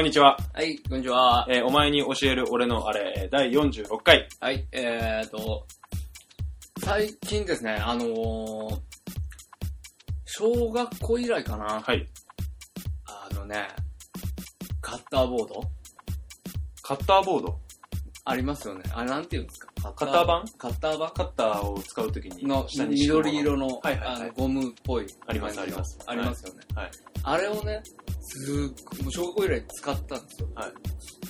こんにちは。はい、こんにちは。えーお前に教える俺のあれ、第46回。はい、えーと、最近ですね、あのー、小学校以来かな。はい。あのね、カッターボード？カッターボード？ありますよね。あれなんて言うんですか？カカッター板カッター板カッターを使うときにの緑色の,、はいはいはいあのゴムっぽいありますありますありますよね、はい。あれをねすっごいもう小学校以来使ったんですよはい。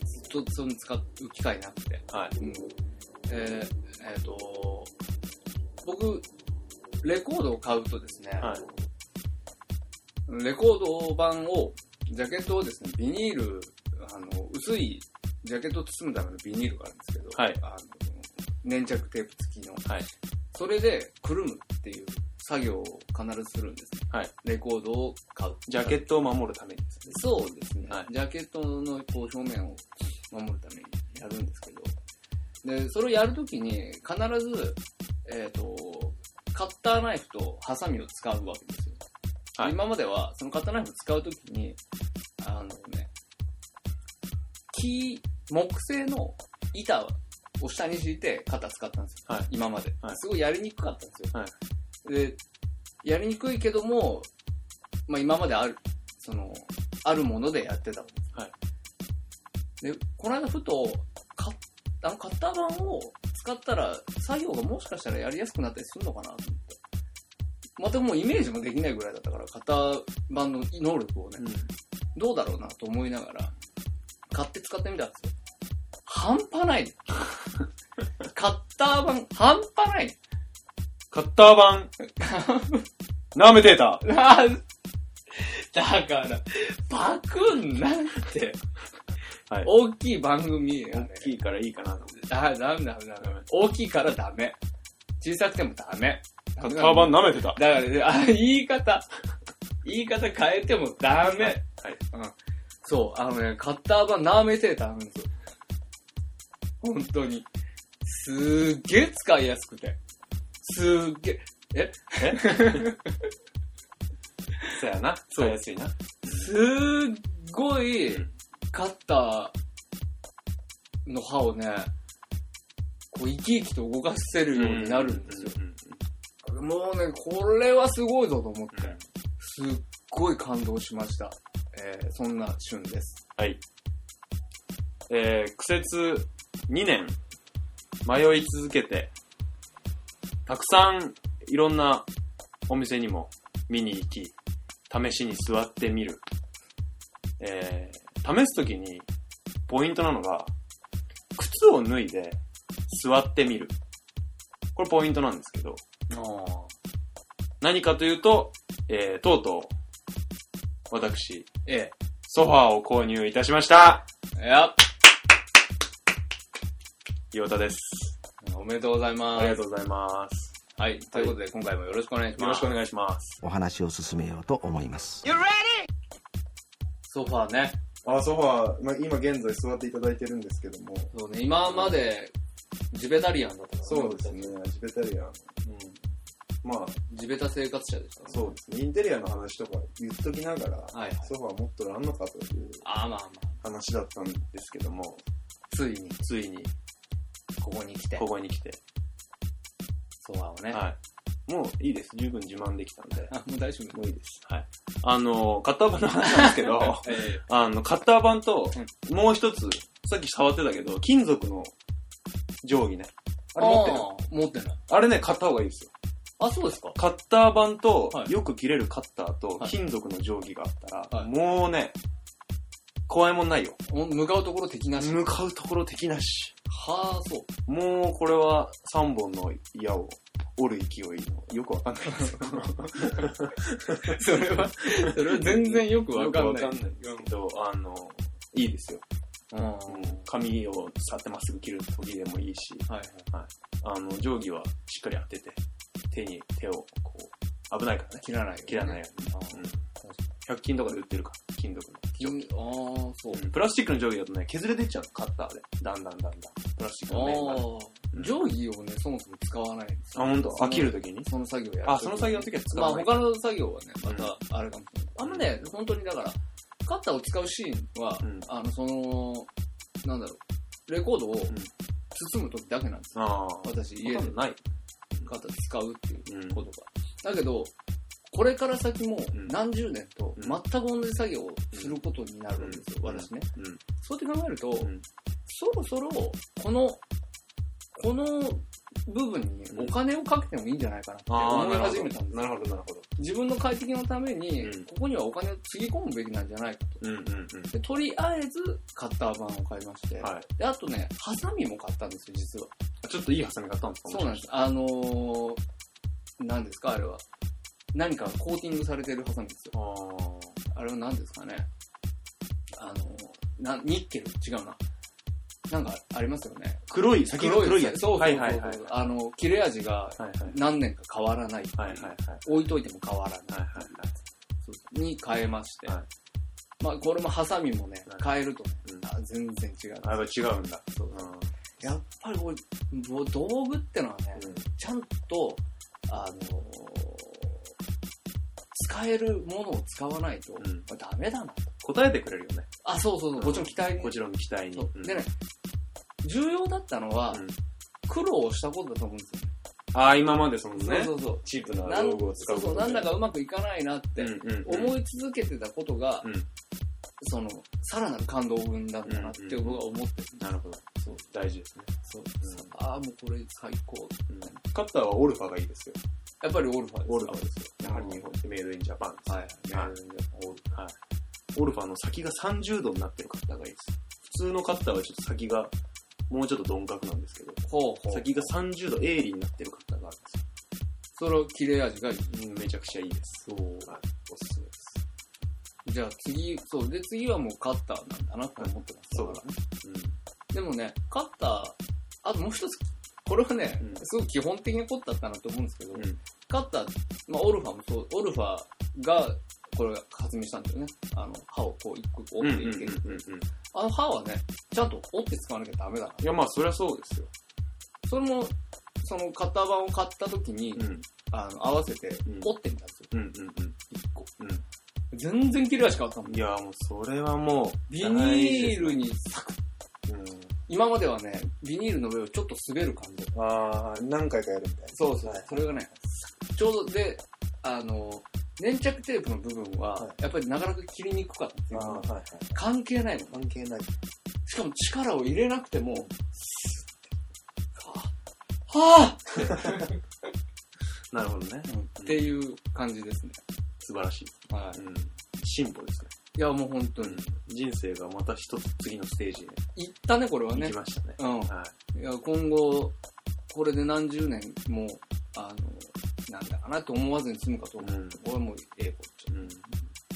ずっとその使う機会なくてはい。うんえーえーと僕レコードを買うとですね、はい。レコード版をジャケットをですねビニールあの薄いジャケットを包むためのビニールがあるんですけど、はいあの粘着テープ付きのはい。それでくるむっていう作業を必ずするんですね。はいレコードを買う。ジャケットを守るためにですね。そうですね。はいジャケットのこう表面を守るためにやるんですけど。で、それをやるときに必ず、えっ、と、カッターナイフとハサミを使うわけですよ。はい今まではそのカッターナイフを使うときに、あのね、木、木製の板を下に敷いてカッター使ったんですよ。はい今まで、はいすごいやりにくかったんですよ。はいで、やりにくいけども、まあ今まである、その、あるものでやってた。はい。で、この間ふと、カッあのカッター板を使ったら、作業がもしかしたらやりやすくなったりするのかなと思って。またもうイメージもできないぐらいだったから、カッター板の能力をね、どうだろうなと思いながら、買って使ってみたんですよ。半端ない。カッター板、半端ない。カッター版、ナーメテーター。あ だから、パクんなって。はい大きい番組やね。大きいからいいかなと思って。あ、ダメダメダメ。大きいからダメ。小さくてもダメ。カッター版舐めてた。だからね、あ、言い方。言い方変えてもダメ。はい。うん。そう、あのね、カッター版ナーメテーターあるんですよ。本当に。すーげー使いやすくて。すーげー、ええ？そうやな。使いやすいな。すーごい、カッターの刃をね、こう生き生きと動かせるようになるんですよ。もうね、これはすごいぞと思って、すっごい感動しました。えー、そんな旬です。はい。えー、苦節2年迷い続けて、たくさんいろんなお店にも見に行き、試しに座ってみる。えー、試すときにポイントなのが、靴を脱いで座ってみる。これポイントなんですけど、あ何かというと、えー、とうとう、私、えソファーを購入いたしましたや、岩田です。おめでとうございます。ありがとうございます。はい、ということで今回もよろしくお願いします。よろしくお願いします。お話を進めようと思います。ソファーね。あ、ソファー、まあ、今現在座っていただいてるんですけども、そうね、今まで、ジベタリアンだったからそうですね、ジベタリアン。うん。まあ、ジベタ生活者でしたね。そうですね、インテリアの話とか言っときながら、はいはい。ソファーもっとあんのかというあーまあまあ、話だったんですけども、ついに、ついに、ここに来て、ここに来て。ソファーをね。はい。もういいです。十分自慢できたんで。あ、もう大丈夫もういいです。はい。あの、カッター板の話なんですけど、えあの、カッター板と、もう一つ、さっき触ってたけど、金属の定規ね。あれ持ってるあー持ってない。あれね、買った方がいいですよ。あ、そうですかカッター板とは、いよく切れるカッターと、はい金属の定規があったら、はいもうね、怖いもんないよ。お向かうところ敵なし。向かうところ敵なし。はあ、そう。もうこれは3本の矢を折る勢いのよくわかんないんですよ。それは、それは全然よくわかんない。わかんないけど、あの、いいですよ。うん。はうん紙をさってまっすぐ切る時でもいいし、いはい。あの、定規はしっかり当てて、手に手をこう、危ないからね。切らないよ、ね。切らないように。うんうん100均とかで売ってるから、金属の。金ああ、そう。うんプラスチックの定規だとね、削れてっちゃうの、カッターで。だんだんだんだん。プラスチックの面がね。ああ、定規をね、そもそも使わないんですあ、よ。ほんとその飽きるときに？その作業やる。あ、その作業の時は使まあわない。他の作業はね、またあれかもしれない。あんまね、本当にだから、カッターを使うシーンは、うんあの、その、なんだろう、レコードを包む時だけなんですよ。ああ。私、家でほとんどない。カッター使うっていうことが。だけど、これから先もうん何十年とうん全く同じ作業をすることになるわけですよ、うん私ね。うん。そうやって考えると、んそろそろ、この、この部分にお金をかけてもいいんじゃないかなって思い。始めたんですよなるほど、なるほど。自分の快適のために、うんここにはお金をつぎ込むべきなんじゃないかと。うんうんうん。でとりあえず、カッター版を買いまして、はい。であとね、ハサミも買ったんですよ、実は。ちょっといいハサミ買ったんですか？そうなんです。あのー、何ですか、あれは。何かコーティングされてるハサミですよ。ああれは何ですかね。あのー、なニッケル？違うな。なんかありますよね。ー黒い、先が黒いやつ。そうそうそうそう、はいはいはい。あの、切れ味が。何年か変わらない。はいはいはい。置いといても変わらない。はいはいに変えまして。はいまあ、これもハサミもねはい、変えるとね、うんあ全然違う。あ、やっぱ違うんだ。そううんやっぱりこれ、道具ってのはね、ちゃんと、あのー使えるものを使わないと、んこれダメだなと。答えてくれるよね。あ、そうそうそう、こっちの期待に。こちらの期待に。そううんでね、重要だったのは、うん苦労をしたことだと思うんですよ。ああ、今までそのね、そうそうそう。チープな道具を使そううそう、ことでなんだかうまくいかないなってうんうんうん思い続けてたことが、うんその、さらなる感動を生んだんだなって僕は思ってる。なるほど。そう大事ですね。そううんああ、もうこれ最高。うんカッターはオルファがいいですよ。やっぱりオルファですか？オルファですよ。やはり日本ってメイドインジャパンです。はい。はいオルはいオルファの先が30度になってるカッターがいいです。普通のカッターはちょっと先がもうちょっと鈍角なんですけど、ほうほう。先が30度鋭利になってるカッターがあるんですよ。それを切れ味がいい。うんめちゃくちゃいいです。そう。はい、おすすめです。じゃあ次、そう。で、次はもうカッターなんだなって思ってます。そうだね。でもね、カッター、あともう一つ、これはね、うんすごく基本的なことだったなと思うんですけど、うん。うん。カッター、まあ、オルファもそう、オルファが、これ発明したんだよね。あの、刃をこう一個折っていける。あの刃はね、ちゃんと折って使わなきゃダメだな。いや、まあ、そりゃそうですよ。それも、そのカッター版を買った時に、うん。あの、合わせてうん折ってみたんですよ。うんうんうん。一個。うん。全然切れ味変わったもんい。や、もう、それはもう、ビニールにサクッうん。今まではね、ビニールの上をちょっと滑る感じ。ああ、何回かやるみたいな。そうそうはい。それがね、ちょうどで、あの、粘着テープの部分はは、やっぱりなかなか切りにくかったっていうああ、のははいはい。関係ないの。関係ない。しかも力を入れなくても、はぁ、なるほどね。っていう感じですね。素晴らしい。はい。うん。進歩ですね。いや、もう本当に。人生がまた一つ次のステージにいったね、これはね行き。ましたね。うん。はい。いや、今後、これで何十年も、あの、なんだかなって思わずに済むかと思う。うんこれはもうええこっちゃ。うん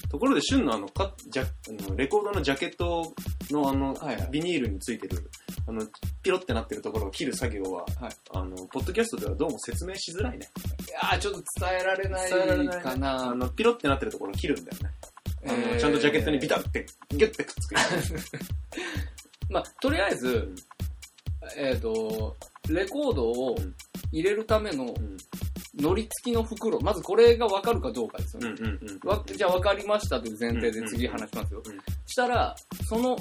ところで、旬のあの、かジャあのレコードのジャケットのあの、はいはいビニールについてる、あの、ピロってなってるところを切る作業は、はいあの、ポッドキャストではどうも説明しづらいね。いやーちょっと伝えられない伝えられないかな。あの、ピロってなってるところを切るんだよね。あの、えーちゃんとジャケットにビタって、ギュッてくっつける。まあ、とりあえず、えっ、と、レコードをうん入れるためのうん。乗り付きの袋、まずこれがわかるかどうかですよね。うんうんうん。わじゃあ分かりましたという前提で次話しますよ。うんしたら、その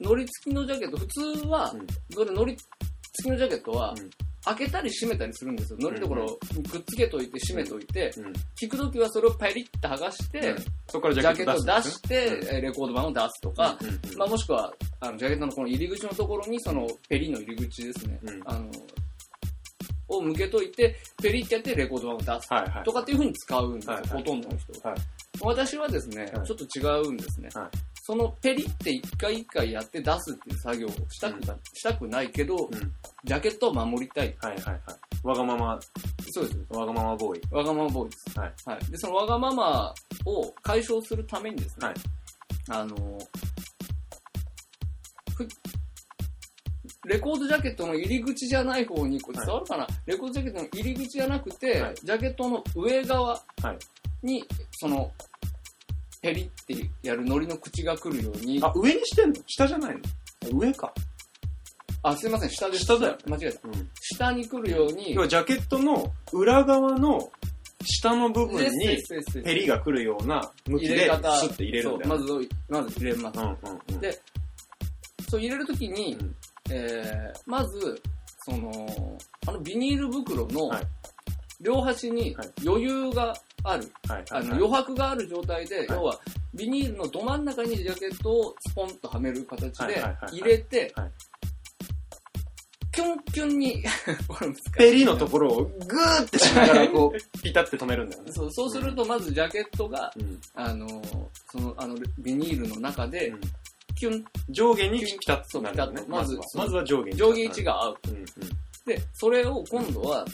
乗り付きのジャケット、普通は、うんそれ乗り付きのジャケットは、うん開けたり閉めたりするんですよ。乗り所にくっつけといて閉めといて、うん。聞くときはそれをペリッと剥がして、うんそこからジジャケット出。して、えーレコード版を出すとか、まあ、もしくは、あの、ジャケットのこの入り口のところに、その、ペリの入り口ですね。うんあの、を向けといて、ペリってやってレコード版を出す。とかっていう風に使うんですよ、ほとんどの人私はですね、はいちょっと違うんですね。はいそのペリって一回一回やって出すっていう作業をしたくな、したくないけど、うん。ジャケットを守りたい。はいはいはい。わがまま、そうです。わがままボーイ。わがままボーイです。はい。はい。で、そのわがままを解消するためにですね、はいあの、ふレコードジャケットの入り口じゃない方に、これ伝わるかな、レコードジャケットの入り口じゃなくて、はいジャケットの上側はいに、その、ペリってやる海苔の口が来るように、あ、上にしてんの？下じゃないの？上か。あ、すいません、下です。下だよ間違えた。うん。下に来るように、要はジャケットの裏側の下の部分にペリが来るような向きでスッて入れるんだよ。まず、まず入れます。うんうんうん。でそう入れるときに、うんえー、まず、その、あのビニール袋のはい両端にはい余裕がある、はいあの。余白がある状態で、はい要はビニールのど真ん中にジャケットをスポンとはめる形で入れてはい、キュンキュンに、これ難しいペリのところをグーってしながらこう、ピタって止めるんだよね。そうそうすると、まずジャケットが、うんあの、その、あの、ビニールの中でうん、キュン、上下にピタッとなるまずまずはまずは上下に。上下位置。が合う。うんうん。で、それを今度は、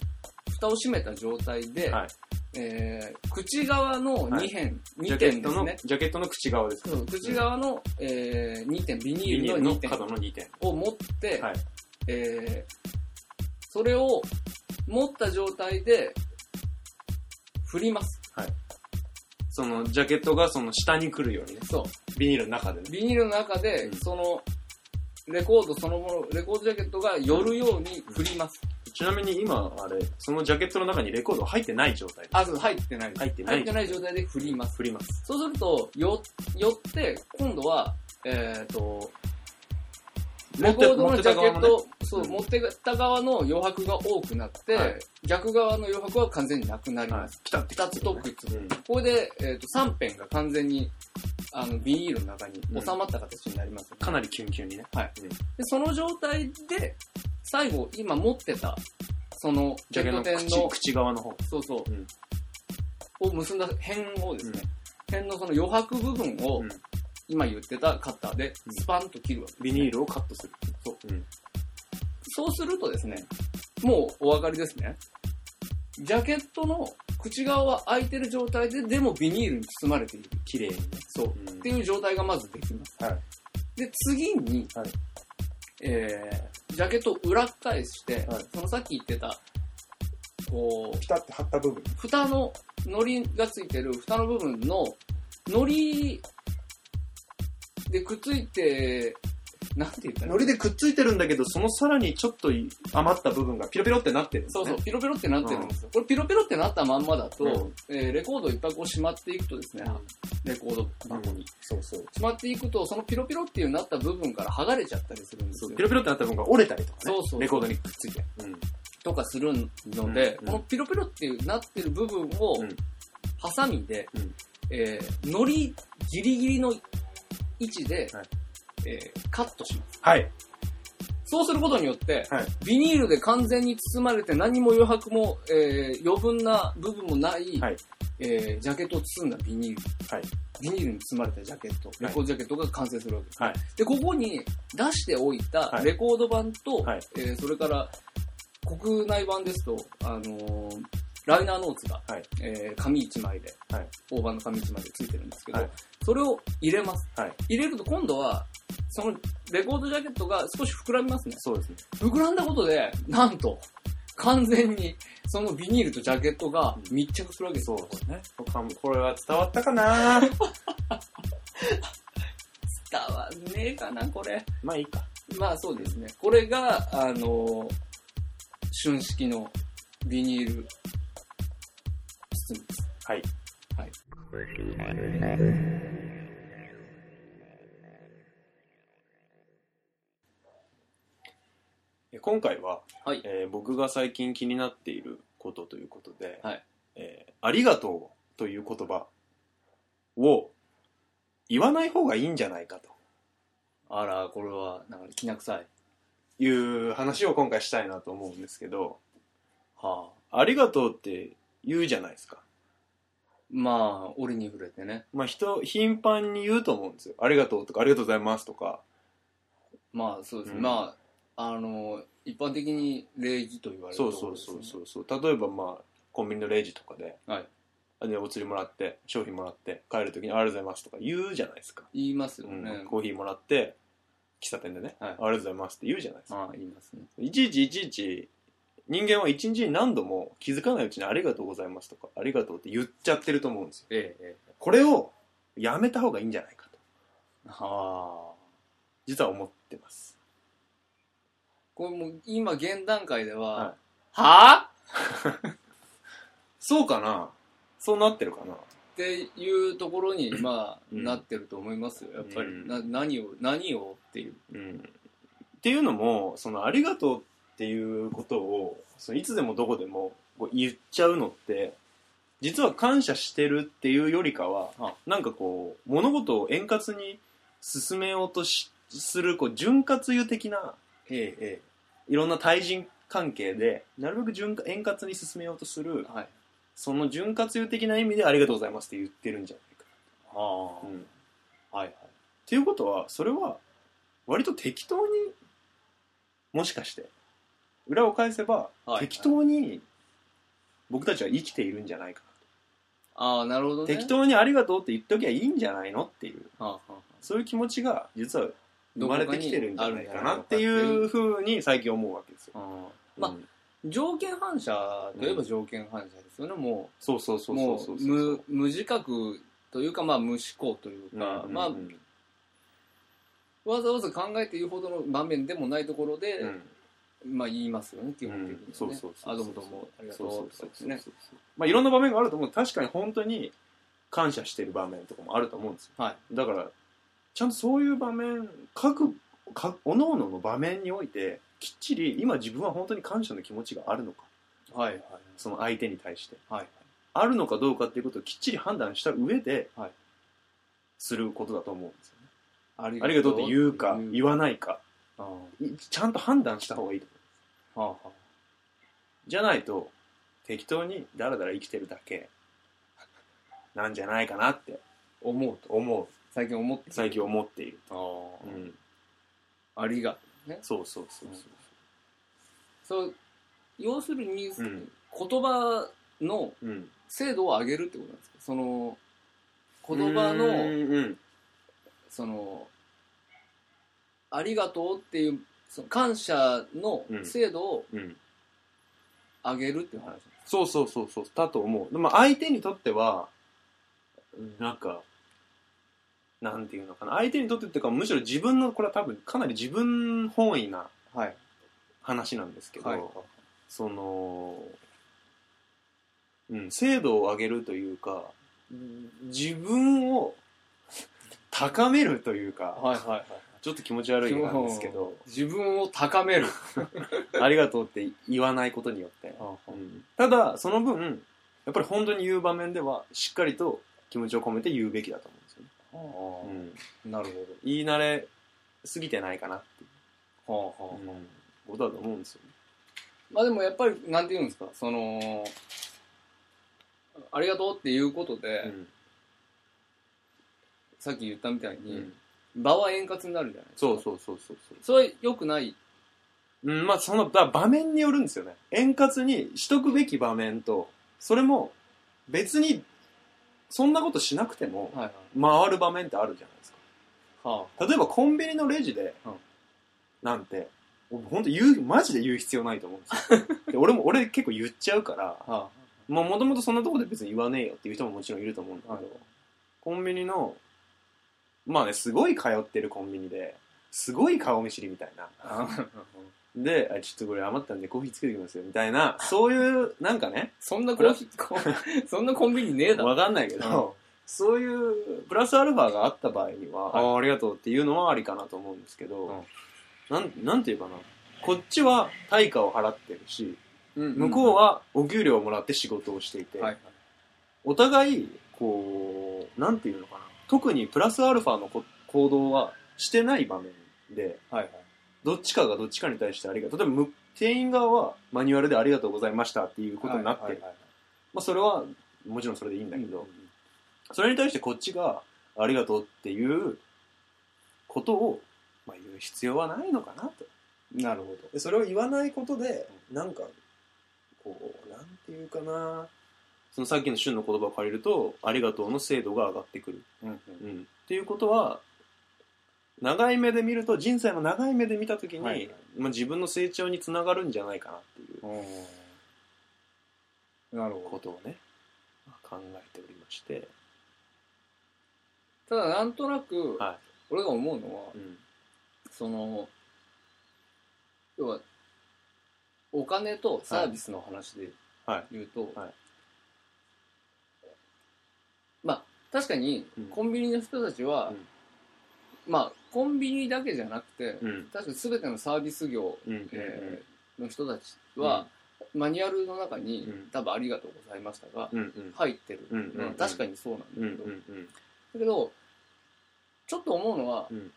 蓋を閉めた状態で、はいえー、口側の2辺、ジ2ャケットの点ですね。、ジャケットの口側ですか？そう口側の、えー、2点、ビニールの2点角の2点。を持って、はいえー、それを持った状態で、振ります。その、ジャケットがその下に来るようにね。そう。ビニールの中でね。ビニールの中で、うんその、レコードそのもの、レコードジャケットが寄るように振ります。ちなみに今、あれ、そのジャケットの中にレコード入ってない状態であ、そう、入ってないです。入ってない入ってない状態で振ります。振ります。そうすると、よ、寄って、今度は、えっ、と、持ってレコードのジャケット、そう、うん持ってた側の余白が多くなって、はい逆側の余白は完全になくなりはいます。。ピタッて二つとくっつく。うんこれで、えっ、と、3辺が完全に、あの、ビニールの中に収まった形になります。かなりキュンキュンにね。はいうんで、その状態で、最後、今持ってた、その、ジャケットの口の、口側の方。そうそう、うんを結んだ辺をですね、辺のその余白部分を、うん今言ってたカッターでうんスパンと切るわけビニールをカットする。そう。うん。そうするとですね、もうお分かりですね。ジャケットの口側は開いてる状態で、でもビニールに包まれている。綺麗にね。そう。うんっていう状態がまずできます。はいで、次に、はいえー、ジャケットを裏返して、はいそのさっき言ってた、こう、ピタッて貼った部分。蓋の、糊がついてる蓋の部分の、糊でくっついて、なんて言ったらいい糊でくっついてるんだけど、そのさらにちょっと余った部分がピロピロってなってるんですね。そうそう、ピロピロってなってるんですよ。これピロピロってなったまんまだと、うんえーレコードをいっぱいこうしまっていくとですね、レコード箱に。そうそう。しまっていくと、そのピロピロっていうなった部分から剥がれちゃったりするんですよピ。ロピロってなった部分が折れたりとかね。そうそうそうレコードにくっついて。うん。とかするので、うんこのピロピロっていうなってる部分をうん、ハサミで、うんえー、糊ギリギリの位置で、はいえーカットします。はい。そうすることによって、はいビニールで完全に包まれて何も余白も、えー余分な部分もない、はいえージャケットを包んだビニール。はいビニールに包まれたジャケット、レコードジャケットが完成するわけです。はい。で、ここに出しておいたはいレコード版と、はいえーそれから国内版ですと、あのーライナーノーツが、はいえー紙1枚で、はい大判の紙1枚でついてるんですけど、はいそれを入れます。はい入れると今度は、そのレコードジャケットが少し膨らみますね。そうですね。膨らんだことで、なんと、完全にそのビニールとジャケットが密着するわけですよ。そうですね。これは伝わったかな？伝わんねえかな、これ。まあいいか。まあそうですね。これが、あの、春式のビニール。はい。はい。え今回は、はいえー僕が最近気になっていることということで、はいえーありがとうという言葉を言わない方がいいんじゃないかあら、これは、なんかきな臭い。という話を今回したいなと思うんですけど、はあ。ありがとうって言うじゃないですか。まあ、折に触れてね。まあ人、頻繁に言うと思うんですよ。ありがとうとか、ありがとうございますとか。まあそうですね。うんまあ、あの、一般的に礼儀と言われるそうそうところですねそうそうそう。例えばまあ、コンビニのレジとかで、はいあでお釣りもらって、商品もらって、帰るときにありがとうございますとか言うじゃないですか。言いますようんね。コーヒーもらって、喫茶店でね、はいありがとうございますって言うじゃないですか。まあ、言いますね。いちいちいちいち、人間は一日に何度も気づかないうちにありがとうございますとか、ありがとうって言っちゃってると思うんですよ。ええ、えこれをやめた方がいいんじゃないかと。はあ。実は思ってます。これもう今現段階では、はい。はぁ そうかな？そうなってるかな。っていうところに、まあ、うん。なってると思いますよ。やっぱり、うん。な何を、何をっていう。うん。っていうのもそのありがとうっていうことをそのいつでもどこでもこう言っちゃうのって実は感謝してるっていうよりかはあなんかこう物事を円滑に進めようとしするこう潤滑油的なええ、えいろんな対人関係でなるべく潤滑円滑に進めようとするえ。はい。その潤滑油的な意味でありがとうございますって言ってるんじゃないか、はあ、うん、っはいはい。ていうことはそれは割と適当にもしかして裏を返せば、はい適当に僕たちは生きているんじゃないかああ、なるほどな、ね。適当にありがとうって言っときゃいいんじゃないのっていう。はあ、はあはそういう気持ちが実は生まれてきてるんじゃないかなっていうふうに最近思うわけですよ、あ、ああまあうん。条件反射といえば条件反射ですよね、もそうそうう。そうもそうそう。無、無自覚というか、まあ、無思考というか、まあ、わざわざ考えて言うほどの場面でもないところで、うんまあ言いますよね、基本的に、ね。うんそうそうそう。あ、どうもどうも、ありがとそううそうそうそうとかですね。まあいろんな場面があると思う確かに本当に感謝してる場面とかもあると思うんですよ。はい。だからちゃんとそういう場面各か各々の場面においてきっちり今自分は本当に感謝の気持ちがあるのか。はい、はい。その相手に対して。はい。あるのかどうかっていうことをきっちり判断した上で、はい。することだと思うんですよね。ありがとう。って言うか言わないか。ちゃんと判断した方がいいと思うあ、はあ、はじゃないと適当にダラダラ生きてるだけなんじゃないかなって思うと。思う。最近思って最近思っている、ああ、うん、ありがとう。ね。そうそうそうそう。そう、要するに、ん。言葉のうん。精度を上げるってことなんですか？その、言葉うの、んうん。その、ありがとうっていう、その感謝の精度をうん。上げるっていう話。そうそうそうそう。だと思う。でも相手にとってはなんかなんていうのかな。相手にとってっていうかむしろ自分のこれは多分かなり自分本位なはい。話なんですけど、はい。その、うん、精度を上げるというか自分を高めるというか、はいはいはい。ちょっと気持ち悪いなんですけど。自分を高める。ありがとうって言わないことによって、うん。ただその分やっぱり本当に言う場面ではしっかりと気持ちを込めて言うべきだと思うんですよね、うん、なるほ言い慣れすぎてないかなっていう、ど。はあはあ。うん。ことだと思うんですよね。まあでもやっぱり、なんて言うんですか、その、ありがとうっていうことで、うん。さっき言ったみたいに、うん場は円滑になるじゃないですか。そうそうそうそうそうそれ良くない。うん、まあそのだ場面によるんですよね円滑にしとくべき場面とそれも別にそんなことしなくてもはいはい。回る場面ってあるじゃないですかは例えばコンビニのレジで、うんなんて本当言うマジで言う必要ないと思うんですよ で俺も俺結構言っちゃうからあ。はもうともとそんなとこで別に言わねえよっていう人ももちろんいると思うんだけど、はいコンビニのまあねすごい通ってるコンビニですごい顔見知りみたいなあ。であちょっとこれ余ったんでコーヒーつけてきますよみたいなそういうなんかねそんなコーヒー、こそんなコンビニねえだろ。わかんないけど、そういうプラスアルファがあった場合には、はいああありがとうっていうのはありかなと思うんですけど、なんなんていうかなこっちは対価を払ってるしうん向こう、はお給料をもらって仕事をしていて、はいはい。お互いこうなんていうのかな特にプラスアルファのこ行動はしてない場面ではいはい。どっちかがどっちかに対してありがとう例えばむ店員側はマニュアルでありがとうございましたっていうことになってる、はいはいはい。まあ、それはもちろんそれでいいんだけど、それに対してこっちがありがとうっていうことを、まあ、言う必要はないのかなと。なるほでそれを言わないことでなんかこうなんていうかなそのさっきの旬の言葉を借りるとありがとうの精度が上がってくる、ど。うん。うん、っていうことは長い目で見ると人生の長い目で見た時に、はいまあ、自分の成長につながるんじゃないかなっていううん。なるほことをね、まあ考えておりまして、ただなんとなく、はい。俺が思うのは、うん。その要はお金とサービスの話ではい。言うと、はい。まあ確かにうん。コンビニの人たちは、うん。まあコンビニだけじゃなくて、うん。確かに全てのサービス業、えーの人たちは、マニュアルの中に、うん。多分ありがとうございましたが、入ってる。のは確かにそうなんだけうん。ど、だけどちょっと思うのは、うん。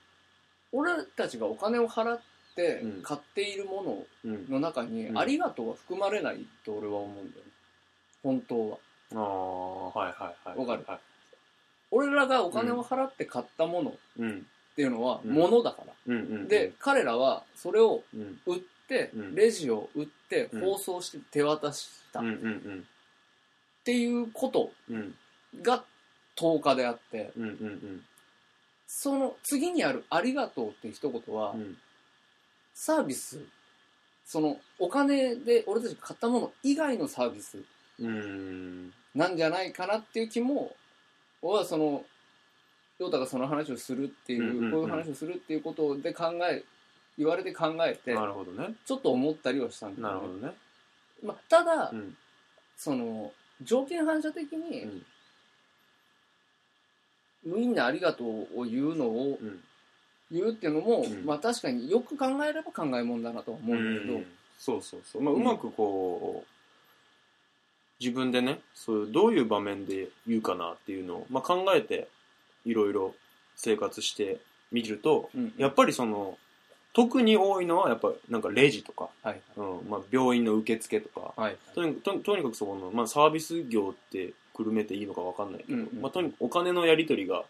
俺たちがお金を払ってうん。買っているもうん。のの中に、うん。ありがとうは含まれないと俺は思うんだよね。本当は。ああはいはいはい。わかる。はい俺らがお金を払って買ったものっうんていうのはうん。物だから、で彼らはそれをうん売って、うん。レジを売ってうん。包装して手渡した。っていうことうん。が10日であって。その次にある「ありがとう」って一言は、うん。サービス。そのお金で俺たちが買ったもの以外のサービスうん。なんじゃないかなっていう気も俺はその陽太がその話をするっていう,、うんうんうん。こういう話をするっていうことで考え言われて考えてなるほどね。ちょっと思ったりはしたんだなるけど,、ほどね。まあ、ただ、うん。その条件反射的うにん。みんなありがとうを言うのをうん。言うっていうのも、うん。まあ確かによく考えれば考えもんだなとは思うんだけど、うんそうそうそう、まあ、ううんまくこう、自分でねそうどういう場面で言うかなっていうのを、まあ、考えていろいろ生活してみるとうんやっぱりその特に多いのはやっぱなんかレジとか、はいうんまあ、病院の受付とか。はいとにととにかくそこの、まあ、サービス業ってくるめていいのかわかんないけど、うんうんまあ、とにかくお金のやり取りが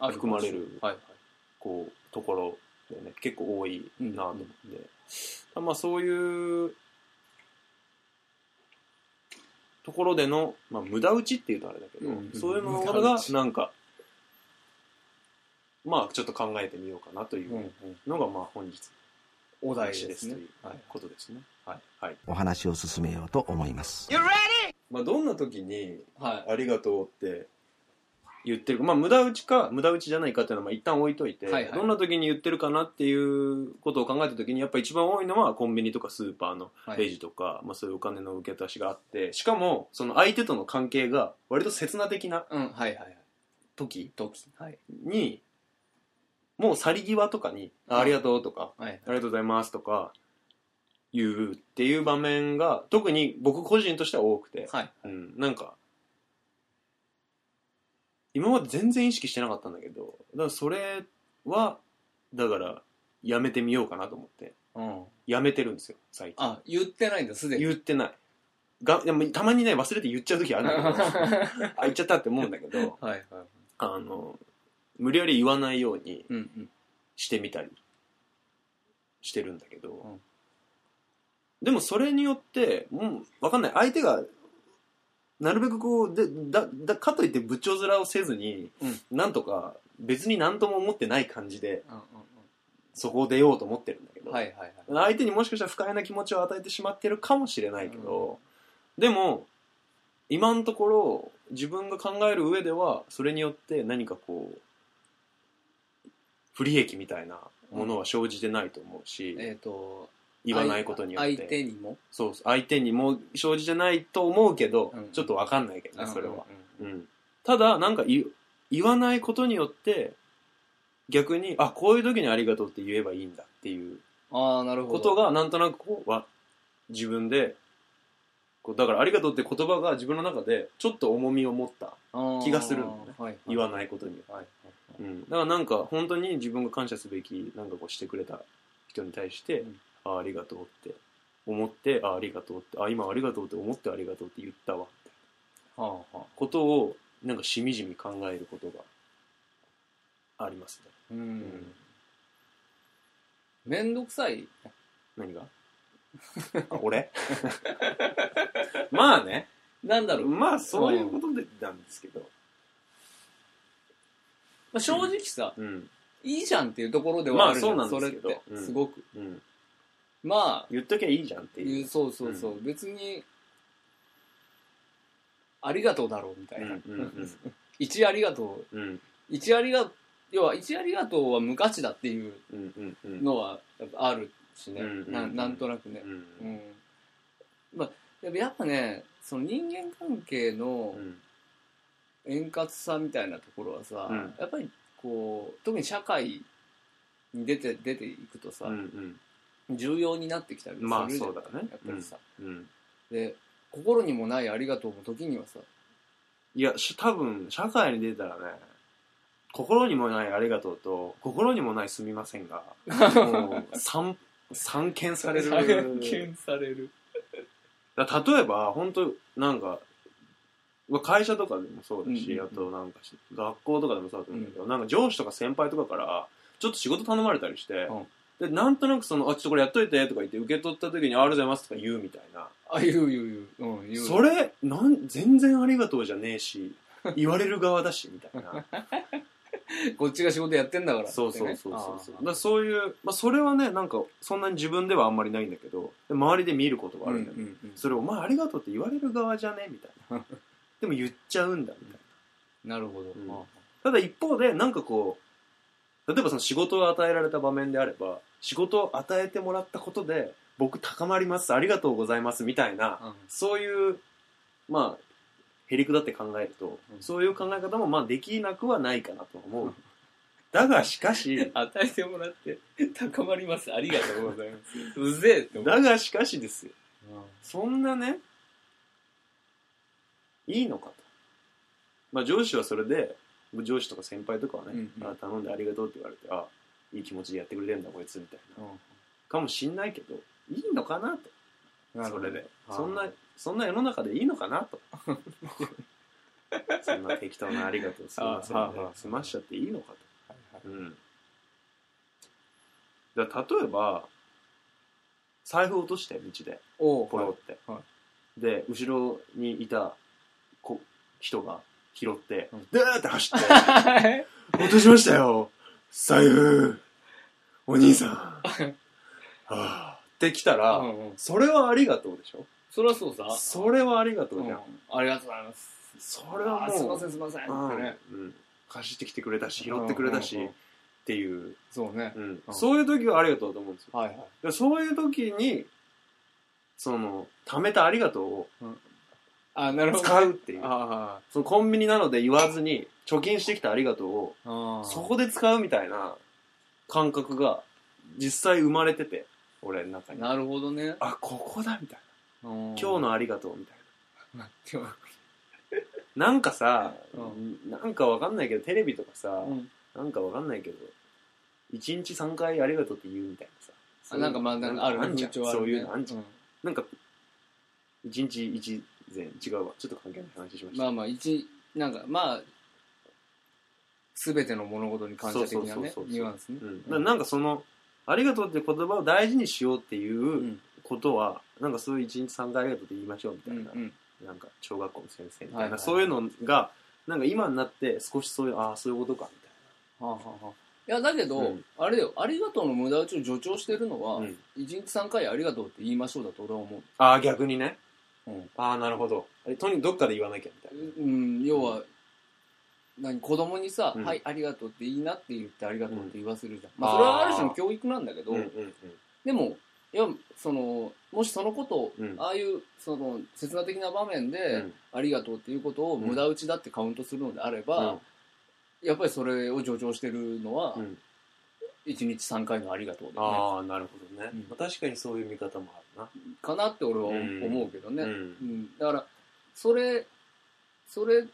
あ含まれるはいはい。こうところでね結構多いなと思って、うんまあそういうところでの、まあ、無駄打ちっていうとあれだけど、うんそういうのがなんかまあちょっと考えてみようかなというのがまあ本日お題話ですねというはい。ことですね。はい。はい。お話を進めようと思います。まあ、どんな時にはい。ありがとうって言ってるまあ無駄打ちか無駄打ちじゃないかっていうのはまあ一旦置いといて、はいはい。どんな時に言ってるかなっていうことを考えた時にやっぱ一番多いのはコンビニとかスーパーのはい。レジとか、まあ、そういうお金の受け渡しがあってしかもその相手との関係が割と刹那的なうんはいはいはい。時時はい。にもう去り際とかに「あありがとう」とかはい「ありがとうございます」とか言うっていう場面が特に僕個人としては多くて、はい。うん、なんか今まで全然意識してなかったんだけどだからそれはだからやめてみようかなと思って。うん。やめてるんですよ最近。あ言ってないんだすでに。言ってない。がでもたまにね忘れて言っちゃう時あるんだけど。あ言っちゃったって思うんだけどはいはいあの無理やり言わないようにうんうん。してみたりしてるんだけど、ん。でもそれによってもう分かんない。相手がなるべくこうでだだかといって部長面をせずに、うん。なんとか別に何とも思ってない感じでうんうんそこを出ようと思ってるんだけど、うんはいはいはい。相手にもしかしたら不快な気持ちを与えてしまってるかもしれないけど、でも今のところ自分が考える上ではそれによって何かこう不利益みたいなものは生じてないと思うし、えっと言わないことによって。相手にも？そう相手にも生じてないと思うけど、うん。ちょっと分かんないけどねそれは、うん。ただなんか言言わないことによって逆にあこういう時にありがとうって言えばいいんだっていうああなるほど。ことがなんとなくこうわ自分でこうだからありがとうって言葉が自分の中でちょっと重みを持った気がするんだよね。はいはい。言わないことによって、はいはい。うん、だからなんか本当に自分が感謝すべきなんかこうしてくれた人に対して、うんあありがとうって。思ってあありがとうって。あ今ありがとうって思ってありがとうって言ったわ。ってはあはあ。ことをなんかしみじみ考えることがありますね。うん。めんどくさい？何が？あ俺？まあね。なんだろう、ままあそういうことでなんですけど。あ、正直さ、うん。いいじゃんっていうところではあるじゃん、まあそうなんですけど。れって、うん。すごく。うんまあ言っときゃいいじゃんっていう。そうそうそう、別にありがとうだろうみたいな、うんうんうん。一ありがとう。うん。一ありが、要は一ありがとうは無価値だっていううんうんうん。のはやっぱあるしね、うんうんうん。ななんとなくね。う。ん。うん。まあ、でもやっぱね、その人間関係のうん。円滑さみたいなところはさ、うん。やっぱりこう、特に社会に出て、出ていくとさ、うん重要になってきたりするまあじゃん。そうだね。やっぱりさ、うん。で、心にもないありがとうも時にはさ、いやし多分社会に出たらね心にもないありがとうと心にもないすみませんが もう散散見される。散見される。だ例えば本当なんかまあ会社とかでもそうだし、うんうんうん。あとなんかし学校とかでもそうだと思うんだけど、なんか上司とか先輩とかからちょっと仕事頼まれたりして、でなんとなくその「あちょっとこれやっといて」とか言って受け取った時に「ありがとうございます」とか言うみたいな。あ、言う言う言う。うん、言う。それなん全然ありがとうじゃねえし言われる側だしみたいな。こっちが仕事やってんだからね、そうそうそうそうそう。だそういう、まあ、それはねなんかそんなに自分ではあんまりないんだけどで周りで見ることーがあるんだよ、うんうんうんそれを「お前ありがとう」って言われる側じゃねみたいな。でも言っちゃうんだみたいな。なるほど。うん。あただ一方でなんかこう例えばその仕事を与えられた場面であれば仕事を与えてもらったことで僕高まりますありがとうございますみたいなあそういうまあへりくだって考えると、うんそういう考え方もまあできなくはないかなと思う、だがしかし与えてもらって高まります。ありがとうございます。うぜえって思う。だがしかしですようんそんなねいいのかとまあ上司はそれで上司とか先輩とかはね、うんうんあ頼んでありがとうって言われてあいい気持ちでやってくれてんだこいつみたいな。うかもしんないけどいいのかなと。んなそれで。そんなそんな世の中でいいのかなと。そんな適当なありがとうすいませんね。済ましちゃっていいのかはいはいと、うん、例えば財布落として道で。ポロって、はで後ろにいたこ人が拾って、うん。でーって走ってはい 落としましたよ財布お兄さん。はあ。って来たら、うんうん。それはありがとうでしょ？そりゃそうさ。それはありがとうじゃん、うん。ありがとうございます。それはもうあすいませんすいませんってうん。ね。うん。貸してきてくれたし拾ってくれたし、うんうんうんっていう、そうね。うん。うん。そういう時はありがとうと思うんですよ。はいはい。でそういう時にその貯めたありがとうをあ、なるほど。使うっていう。あそのコンビニなので言わずに貯金してきたありがとうを。そこで使うみたいな感覚が実際生まれてて俺の中に。なるほどね。あここだみたい今な今日のありがとうみたいの。な なんかさ、うなんかわかんないけどテレビとかさ、うん。なんかわかんないけど1日3回ありがとうって言うみたいなさ。あなんかまあ、なんかあるんじゃん。そういうのあんじゃん、うん。なんか1日1前違うわ。ちょっと関係ない話しました、まあまあ、一、なんか、まあ、すべての物事に感謝的なねそうそうそうそう、ニュアンスね。うん、ななんかそのありがとうって言葉を大事にしようっていううん。ことは、なんかそういう1日3回ありがとうって言いましょうみたいな、うん。なんか小学校の先生みたいな、はいはいそういうのがなんか今になって少しそういうああそういうことかみはあはあはあ。いや、だけど、うん。あれだよ、ありがとうの無駄打ちを助長してるのは、たいな、うん、一日3回ありがとうって言いましょうだと俺は思う。ああ逆にねうん。ああなるほど。あれとにかくどっかで言わなきゃみたいな。うん、要は、何子供にさ、うん。はい、ありがとうっていいなって言ってありがとうって言わせるじゃん。ん。まあ、それはある種の教育なんだけど、うんでも、いや、その、もしそのことを、うん。ああいう、その、切な的な場面で、うん。ありがとうっていうことを無駄打ちだってカウントするのであれば、やっぱりそれを助長してるのは、うん。1日3回のありがとうだよああなるほどね、うん。まあ、確かにそういう見方もあね。かなって俺はうん思うけどね。るな、うんだから、それ、それ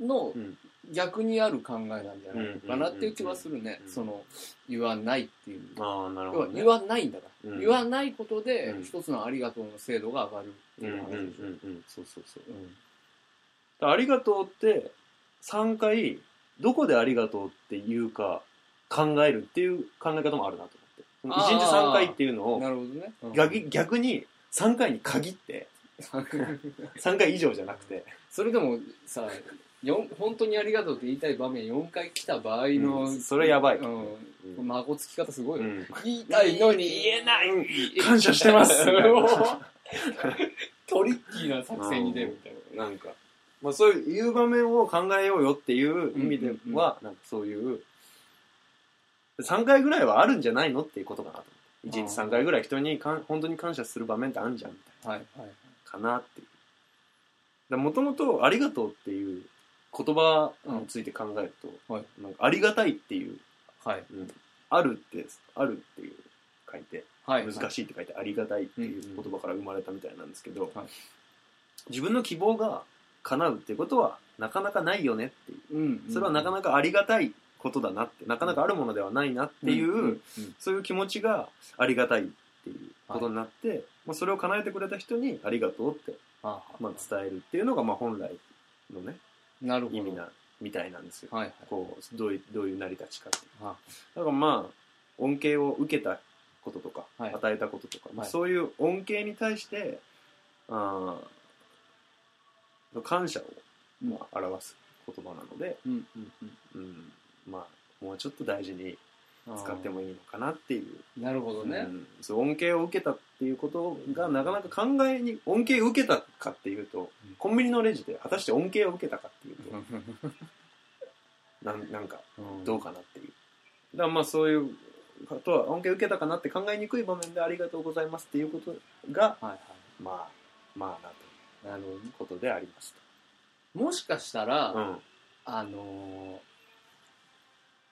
のうん逆にある考えなんじゃないのかなっていう気はするねう。んその、言わないっていう。ああなる要ほど、ね、は言わないんだから。うん言わないことでうん一つのありがとうの精度が上がるってうんうんいう話でしょ。うんうんそうそうそううんありがとうって3回どこでありがとうっていうか考えるっていう考え方もあるなと1日3回っていうのをね。うん。逆逆に3回に限って 3回以上じゃなくて。それでもさ、本当にありがとうって言いたい場面4回来た場合の、うん。それやばい。うん。うん。孫つき方すごいよ。うん。言いたいのに。言えない。感謝してます。トリッキーな作戦に出るみたいな。なんか。まあそういう場面を考えようよっていう意味では、なんかそういう、3回ぐらいはあるんじゃないのっていうことかなと思って。1日3回ぐらい人にかん本当に感謝する場面ってあるんじゃんみたいはいはい。な。かなっていう。もともとありがとうっていう言葉について考えると、はい。なんかありがたいっていう、はい。うん。あるって、あるっていう書いて、はい。難しいって書いてありがたいっていう言葉から生まれたみたいなんですけど、はい。自分の希望が叶うっていうことはなかなかないよねっていう。うん。それはなかなかありがたいことだなってなかなかあるものではないなっていう、うんうんうんそういう気持ちがありがたいっていうことになって、まあ、それを叶えてくれた人にありがとうって、あまあ、伝えるっていうのがまあ本来のねなるほど。意味なみたいなんですよ。はいはい。こうどういうどういう成り立ちかっていう。あだからまあ恩恵を受けたこととか、はい。与えたこととか、まあはい。そういう恩恵に対してあー感謝を、まあ、表す言葉なので、うんうんうん。うん、まあもうちょっと大事に使ってもいいのかなっていう。なるほどね。うん、そう恩恵を受けたっていうことがなかなか考えに恩恵を受けたかっていうと、うん。コンビニのレジで果たして恩恵を受けたかっていうと、なんなんかどうかなっていう。だからまあそういうことは恩恵を受けたかなって考えにくい場面でありがとうございますっていうことが、はいはまあ、まあなといなるほどことでありますもしかしたら、と。うん。あのー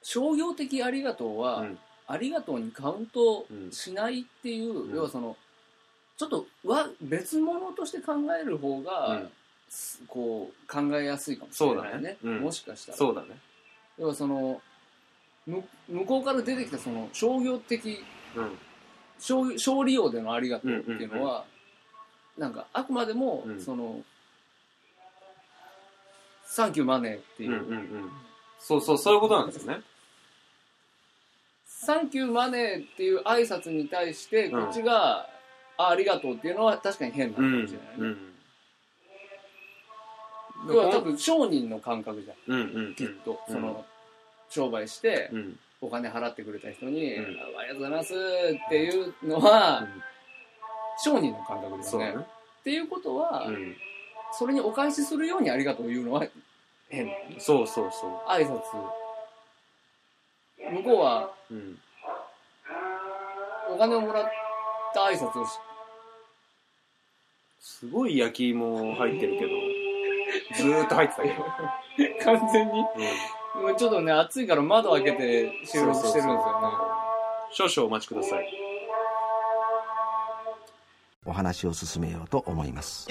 商業的ありがとうは、うん。ありがとうにカウントうんしないっていう、うん。要はそのちょっとわ別物として考える方が、うん。すこう考えやすいかもしれないね。ね。うん。もしかしたら。そうだね。要はそのむ向こうから出てきたその商業的うん。商商利用でのありがとうっていうのは、なんかあくまでも、うん。そのサンキューマネーっていう、うんうんうん。そうそう、そういうことなんですよね。サンキューマネーっていう挨拶に対して、うんこっちが、あありがとうっていうのは確かに変なのうん。かもしれないね。うん。要は多分商人の感覚じゃん、うんうん。きっと。うんその、商売してう、ん。お金払ってくれた人に、うんあありがとうございますっていうのは、商人の感覚ですね。ね。っていうことは、うん。それにお返しするようにありがとうを言うのは変。そうそうそ挨拶。向こうは、う。うん。お金をもらった挨拶をし、すごい焼き芋入ってるけど、ずーっと入ってたけど。完全に、うん。もうちょっとね、暑いから窓開けて収録してるんですよね。少々お待ちください。お話を進めようと思います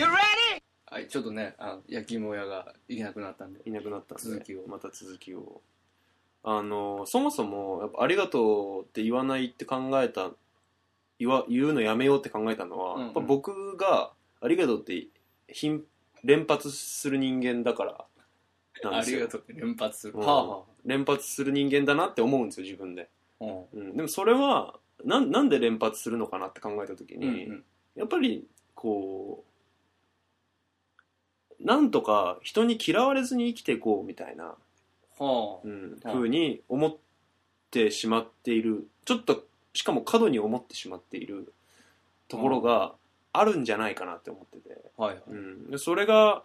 はい、ちょっとね、あの焼き芋屋がいけなくなったんで。いなくなったんで、続きをまた続きを。あの、そもそも、やっぱありがとうって言わないって考えた、言わ、言うのやめようって考えたのは、うんうんやっぱ僕がありがとうって頻連発する人間だからなんあですよ。りがとうって連発する。うんは連発する人間だなって思うんですよ、自分で。あ。うんうん、でもそれはなん、なんで連発するのかなって考えたときに、うんうんやっぱり、こう、なんとか人に嫌われずに生きていこうみたいな、はうん、はいふうに思ってしまっている、ちょっと、しかも過度に思ってしまっているところがあるんじゃないかなって思ってて、あ。はいはい。うん、でそれが、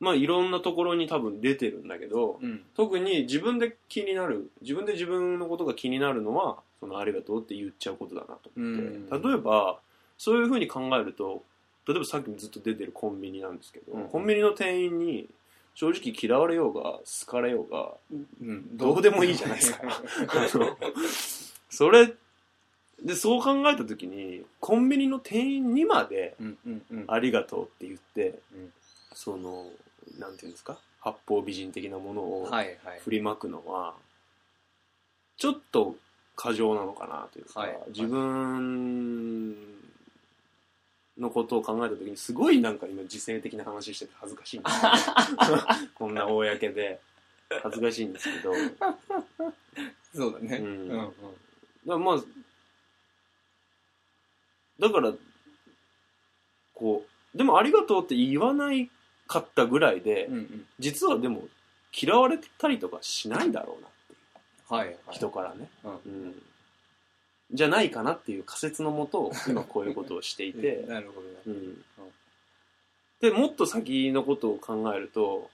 まあいろんなところに多分出てるんだけど、うん。特に自分で気になる自分で自分のことが気になるのはそのありがとうって言っちゃうことだなと思って、うん例えばそういうふうに考えると例えばさっきもずっと出てるコンビニなんですけど、うん。コンビニの店員に正直嫌われようが好かれようがうん。どうでもいいじゃないですか。あのそれでそう考えた時にコンビニの店員にまでうんうんうん。ありがとうって言って、うん。そのなんていうんですか？八方美人的なものを、はいはい。振りまくのはちょっと過剰なのかなというか、はい。自分のことを考えた時にすごいなんか今自制的な話してて恥ずかしいんですけど こんな公で恥ずかしいんですけどそうだね。ううんんうん。らまあだからこうでもありがとうって言わないかったぐらいで、うんうん。実はでも嫌われたりとかしないだろうなっていうはいはい。人からね、うんうんじゃないかなっていう仮説のもと今こういうことをしていて、なるほどね。うんで、もっと先のことを考えると、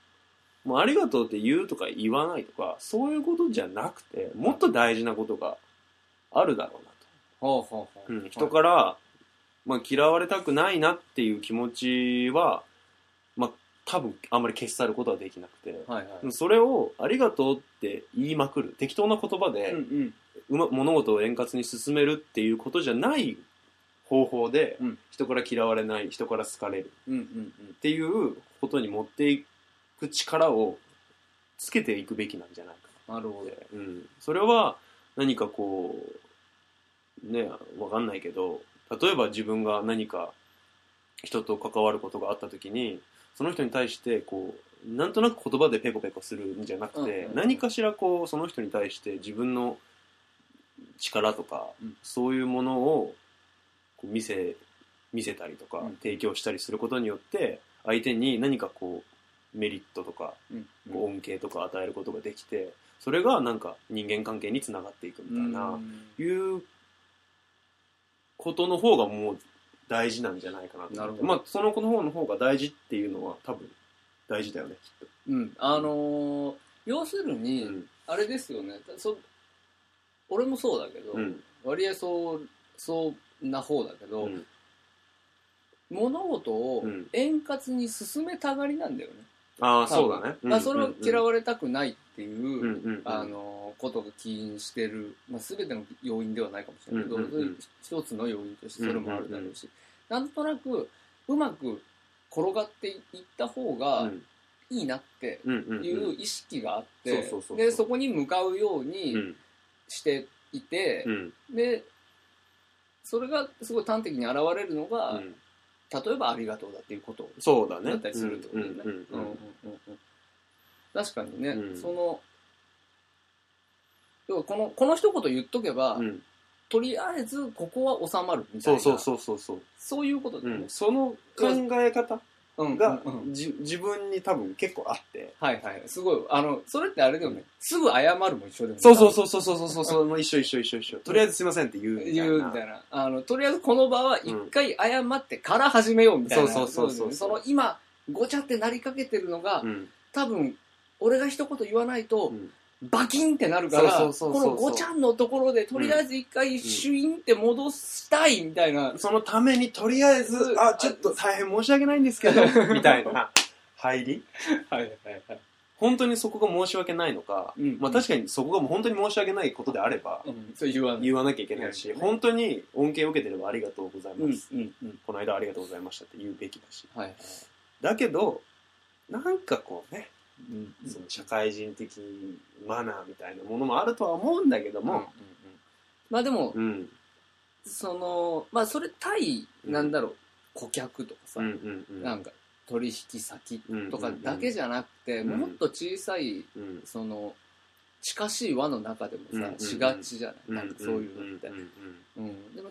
もうありがとうって言うとか言わないとか、そういうことじゃなくて、もっと大事なことがあるだろうなと。ほうほうほう。うん、人から、まあ、嫌われたくないなっていう気持ちは、まあ、多分あんまり消し去ることはできなくて、はいはい。それをありがとうって言いまくる適当な言葉で、うんうん。うま物事を円滑に進めるっていうことじゃない方法で、うん。人から嫌われない人から好かれる。うんうんっていうことに持っていく力をつけていくべきなんじゃないか。うん。なるほど。で、うん、それは何かこうねわかんないけど例えば自分が何か人と関わることがあった時にその人に対してこうなんとなく言葉でペコペコするんじゃなくて、うんうんうん。何かしらこうその人に対して自分の力とか、うん。そういうものをこう見せ見せたりとか、うん。提供したりすることによって相手に何かこうメリットとかうん。こう恩恵とか与えることができてそれがなんか人間関係につながっていくみたいな、うん。いうことの方がもう大事なんじゃないかなとなるほど。まあその子の方の方が大事っていうのは多分大事だよねきっうん。あのー要すると。に、うん。あれですよね。そ俺もそうだけど、うん。割合そう、そうな方だけど、うん。物事をうん。円滑に進めたがりなんだよね。ああそうだね。まあ、それは嫌わわれたくないっていう、あのことが起因してる、まあ、全ての要因ではないかもしれないけど、一つの要因としてそれもあるだろうし、なんとなくうまく転がっていった方うがん。いいなっていう意識があって、でそこに向かうよううにんしていてう、ん。でそれがすごい端的に現れるのが、うん。例えば「ありがとう」だっていうことそうだね。だったりするってことだよね。確かにね、うん。その要はこのこの一言言っとけば、うん。とりあえずここは収まるみたいな。そうそうそうそうそう。そういうことだよね。うん、その考え方？うんがじ自分に多分結構あって。はいはい。すごい。あのそれってあれだよね。すぐ謝るも一緒だよね。そうそうそうそうそうそうそう、もう一緒一緒一緒一緒。とりあえずすいませんって言うみたいな。言うみたいな。あのとりあえずこの場は一回謝ってから始めようみたいな、そうそうそうそうその今ごちゃってなりかけてるのが、うん。多分俺が一言言わないと、うんバキンってなるからこのごちゃんのところでとりあえず一回シュインって戻したいみたいな、そのためにとりあえずう、ん。あ、ちょっと大変申し訳ないんですけど、みたいな。入り？はいはいはい本当にそこが申し訳ないのか、うんまあ確かにそこが本当に申し訳ないことであれば、うん、言わない。言わなきゃいけないし、うん本当に恩恵を受けてればありがとうございうんます。うんうんこの間ありがとうございましたって言うべきだし。はいはい。だけど、なんかこうね、うんその社会人的マナーみたいなものもあるとは思うんだけどうんうんうん。も、まあでも、うん。そのまあそれ対うんなんだろう顧客とかさ、うんうんうん。なんか取引先とかうんうんうんだけじゃなくて、うんもっと小さいうん。その近しい輪の中でもさ、うんうんうん。しがちじゃない、なんかそういうのって、んんうん。でも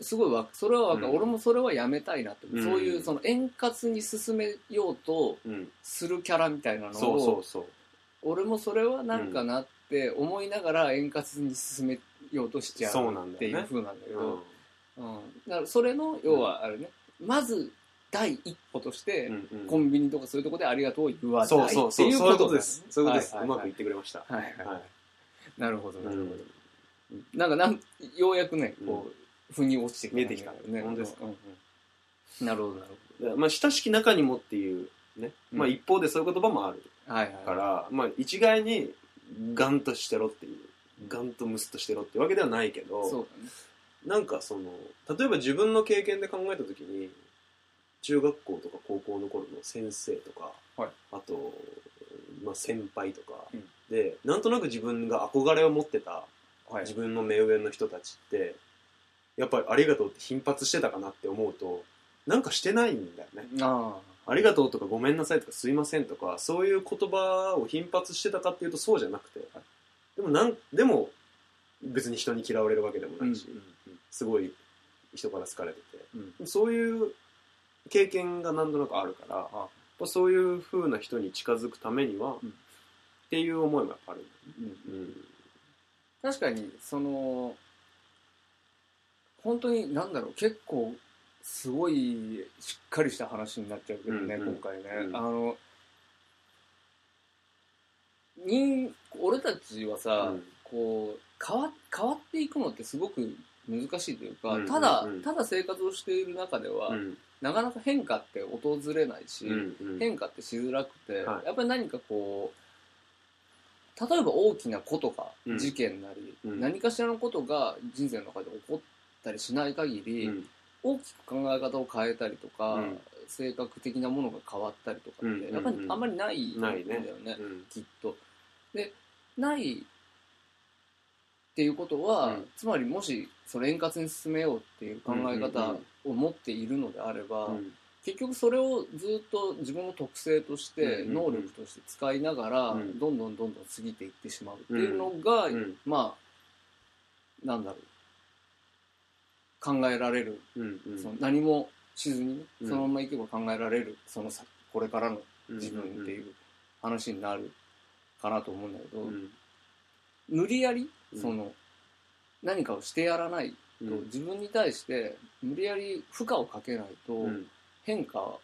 すごいわそれはわかる、うん。俺もそれはやめたいなって、うん。そういうその円滑に進めようとするキャラみたいなのをそうそうそう。俺もそれはなんかなって思いながら円滑に進めようとしちゃそうなんっていう風なんだけうん。ど、うん。だからそれの要はあれね、まず第一歩として、コンビニとかそういうところでありがとうを言わないそうそうそう、っていうそういうことだねです。そういうことです。はいうはい。まくいってくれました。はいはい。はい。なるほどなるほど、うん。なんかなんようやくねこう、腑に落ちて見えてきたね。本当ですか。うんうん。なるほどなるでまあ、親しき中にもっていうね、まあうん一方でそういう言葉もあるほどはいはいから、まあ一概にガンとしてろっていう、ガンとムスとしてろってわけではないけど、そうだね。なんかその、例えば自分の経験で考えたときに、中学校とか高校の頃の先生とか、はい。あと、まあ、先輩とか、うん。で、なんとなく自分が憧れを持ってたはい。自分の目上の人たちって、やっぱりありがとうって頻発してたかなって思うと、なんかしてないんだよね。ああ。りがとうとかごめんなさいとかすいませんとか、そういう言葉を頻発してたかっていうとそうじゃなくて、でもなん、でも別に人に嫌われるわけでもあないし、すごい人から好かれてて、うん。そういう経験がなんとなくあるから、やっぱそういう風な人に近づくためには、うん。っていう思いもやっぱある。うんうん。確かにその本当になんだろう結構すごいしっかりした話になっちゃうけどね、うんうん。今回ね、うん。あの人俺たちはさ、うん。こう変わ変わっていくのってすごく難しいというか、うんうんうん。ただただ生活をしている中では、うん。なかなか変化って訪れないし、うんうん。変化ってしづらくて、はい。やっぱり何かこう例えば大きなことがうん。事件なり、うん。何かしらのことが人生の中で起こったりしない限り、うん。大きく考え方を変えたりとか、うん。性格的なものが変わったりとかって、うん。うんうんやっぱりあんまりないんだよないね。ねうんきっと。でないっていうことは、うん。つまりもしそれ円滑に進めようっていう考え方を持っているのであれば、うん。結局それをずっと自分の特性として、うんうんうん。能力として使いながら、うん。どんどんどんどん過ぎていってしまうっていうのが、うん。まあなんだろう考えられる、うんうん。その何もしずにそのままいけば考えられる。その先これからの自分っていう話になるかなと思うんだけど、うん。無理やりうん。その、何かをしてやらないと、うん。自分に対して無理やり負荷をかけないと、うん。変化を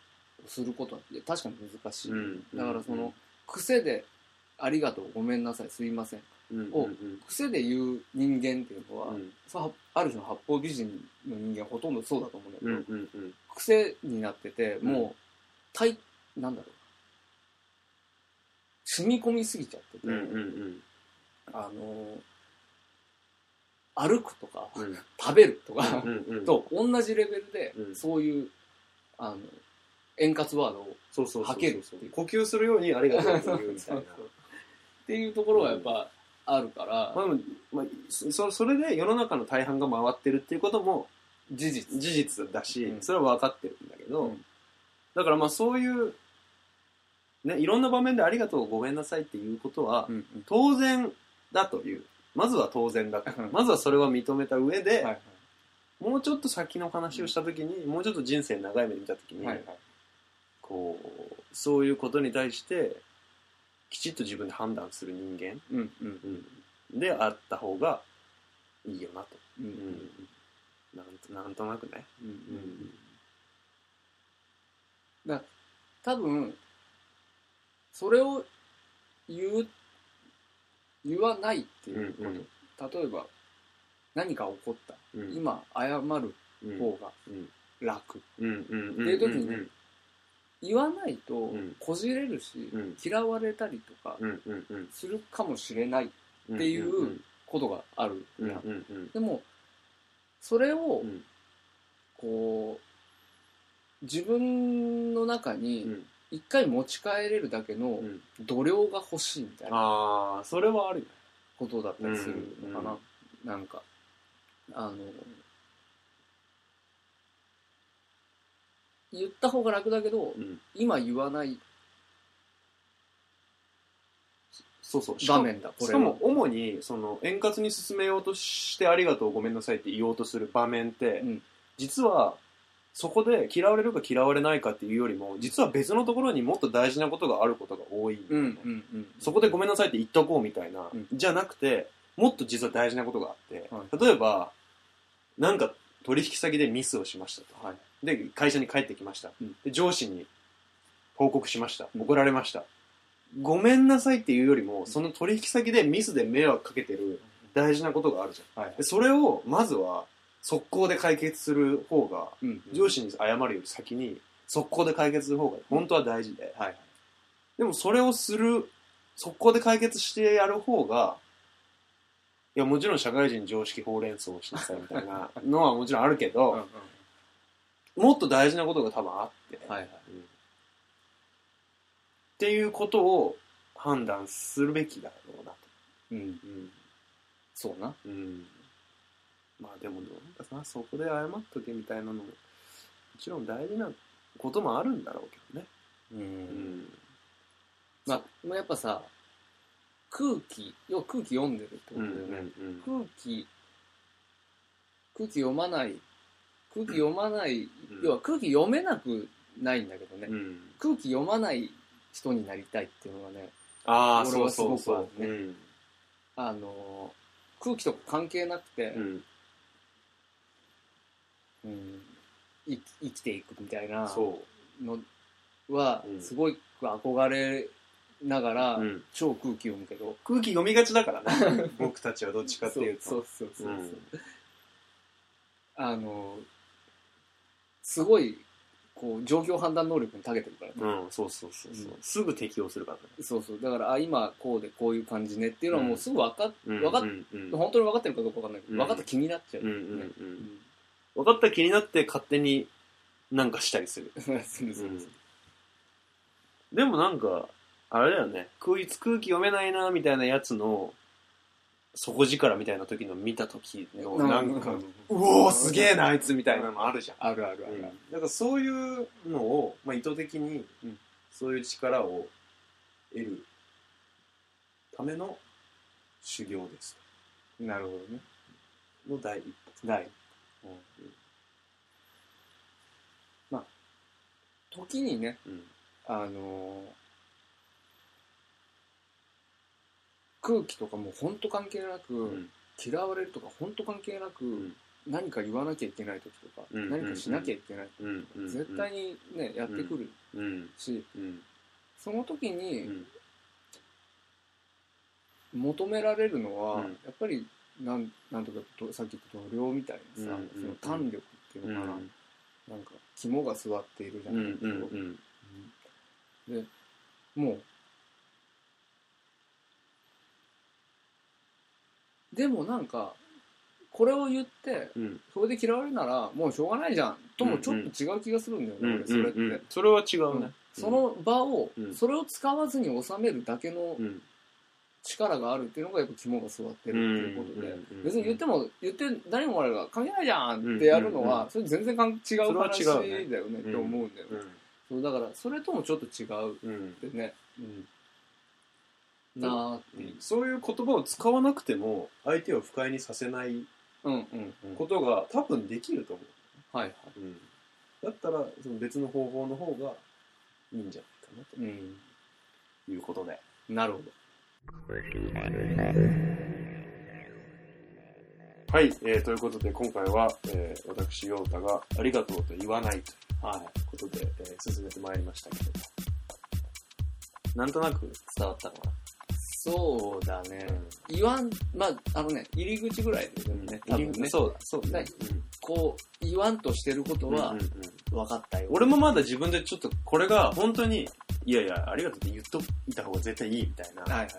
することって確かに難しい、うん。だからその癖で「ありがとうごめんなさいすいませんうんを癖で言う人間っていうのは、うん。さある種の八方美人の人間ほとんどそうだと思うんだけど、うんうんうん。癖になっててうん。もう体なんだろう。染み込みすぎちゃってて、うんうんあの歩くとか、うん。食べるとか、うんうん。と同じレベルで、うん。そういうあの円滑ワードをそうそうそう吐けるっていう。呼吸するようにありがとうと言うみたいな。そうそうっていうところがやっぱあるから、まあでもまあそそれで世の中の大半が回ってるっていうことも事実事実だし、うん。それは分かってるんだけど、うん。だからまあそういうねいろんな場面でありがとうごめんなさいっていうことはうん当然だという。まずは当然だと。うん。まずはそれは認めた上で、はいはい。もうちょっと先の話をした時に、もうちょっと人生長い目で見た時に、はいはい。こうそういうことに対してきちっと自分で判断する人間、うんうんうん。であった方がいいよなと、うんうんなん。となんとなくね、うんううん。ん多分それを言う言わないっていうこと、うん例えば何か起こった、うん。今謝るうん方がうん楽、うんうんうん。っていう時にうん言わないとん。こじれるし、うん。嫌われたりとかするかもしれないうんっていうことがあるうんやんうんうん。でもそれをうん。こう自分の中うにん。一回持ち帰れるだけのうん。度量が欲しいみたいなそれはあることだったりするのかな、うん。なんかあの言った方が楽だけど、うん。今言わない。そうそう場面だこれは。しかも主にその円滑に進めようとしてありがとうごめんなさいって言おうとする場面って、うん。実はそこで嫌われるか嫌われないかっていうよりも実は別のところにもっと大事なことがあることが多いんだよね、うんうん。そこでごめんなさいって言っとこうみたいな、うん。じゃなくてもっと実は大事なことがあって、は例えばなんか取引先でミスをしましたと。はいで会社に帰ってきました、うん。で上司に報告しました。うん。怒られました、ごめんなさいっていうよりもその取引先でミスで迷惑かけてる大事なことがあるじゃん。はい。でそれをまずは速攻で解決する方がうん。上司に謝るより先に速攻で解決する方が本当は大事で。はいでもそれをする速攻で解決してやる方がいやもちろん社会人常識ほうれん草をしなさいみたいなのはもちろんあるけうんうん。ど、もっと大事なことが多分あって、はいはいうんっていうことを判断するべきだろうなと。うんうん。そうな。うん、まあでもなんか。さそこで謝っとけみたいなのももちろん大事なこともあるんだろうけどね。ううん。んまあやっぱさ空気要は空気読んでるってことだよね、うん。空気空気読まない空気読まない、うん要は空気読めなくないんだけどね、うん空気読まない人になりたいっていうのがねああそうそうすごくあそう。るねあの空気とか関係なくて、うんうん生きていくみたいなそのはうんすごい憧れながら、う。うん。超空気読むけど空気読みがちだからね。僕たちはどっちかっていうと。そうそうそうそう、うんあのすごいこう状況判断能力に長けてるからね、うん、そうそうそうそう、うん。すぐ適応するからね。そうそう。だからあ今こうでこういう感じねっていうのはもうすぐ分かっ、うん分かっうんうん。本当に分かってるかどうか分かんないけど、うん。分かった気になっちゃう、ね分かった気になって勝手になんかしたりする。でもなんか、あれだよね。こいつ空気読めないな、みたいなやつの、底力みたいな時の見た時の、なんか、うおーすげえな、あいつみたいな。のあるじゃん。あるあるある、うん。だからそういうのを、まあ、意図的に、うん。そういう力を得るための修行です。なるほどね。の第一歩。ない、うん。まあ時にねうん。あのー空気とかも本当関係なく、うん。嫌われるとか本当関係なく、ん。何か言わなきゃいけない時とか、うん。何かしなきゃいけない時とか、うん。うん。絶対にねやってくる。うん。し、うん。その時うにん。求められるのは、うん。やっぱりなんなんとかとさっき言った度量みたいなさ、うん。その胆力っていうのかな、なんか肝が座っているじゃうないけど、でもうでもなんかこれを言ってうん。それで嫌われるならもうしょうがないじゃんともちょっと違う気がするんだよね、うん俺それって、うんうんそれは違うね。うん。その場を、うん。それを使わずに収めるだけのうん。力があるっていうのがやっぱ肝が座ってるっていうことで、うんうんうん別に言っても言って何もあれが関係ないじゃんってやるのは、うん。それ全然かん違うそれは話違うねだよねって思うんだよね、うそうだからそれともちょっと違うっん。うん。てね、なあっていう、そういう言葉を使わなくても相手を不快にさせないうんうんうん。ことが多分できると思はいはい、う、うん、だったらその別の方法の方がいいんじゃないかなうん、ということで。なるほどはい、えー、ということで今回は、えー、私陽太がありがとうと言わないと。い。うはいことで、えー進めてまいりましたけどなんとなく伝わったのかそうだね、言わんまああのね入り口ぐらいでね、多分ね。そうだそうだ、はいこう言わんとしてることはうんうんうん。分かったよ、俺もまだ自分でちょっとこれが本当にいやいやありがとうって言っといた方が絶対いいみたいな、はいは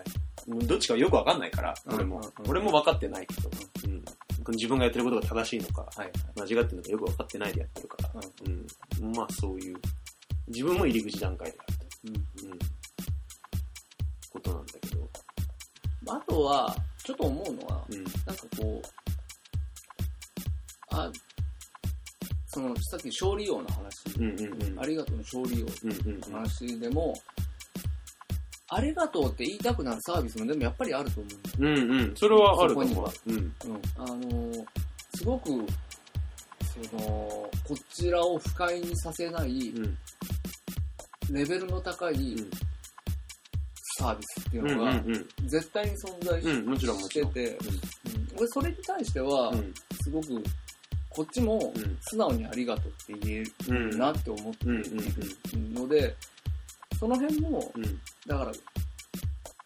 い。どっちかよくわかんないから俺も、俺も分かってないけど、うん、自分がやってることが正しいのかはい間違ってるのかよく分かってないでやってるか。ら、うん。まあそういう自分も入り口段階であるうんと、うん、ことなんだけど、あとはちょっと思うのはうん。なんかこうあそのさっき勝利王の話、うんうんうん。ありがとうの勝利王うんうんの話でも、ありがとうって言いたくなるサービスもでもやっぱりあると思う。んだようんうん。それはあると思う。うん。うん、あのーすごくそのこちらを不快にさせないうん。レベルの高いんサービスっていうのがうん絶対に存在し,、てて、うん。俺それに対してはうん。すごくこっちもうん。素直にありがとうって言えうんるなって思ってうんいるのでその辺もうん。だか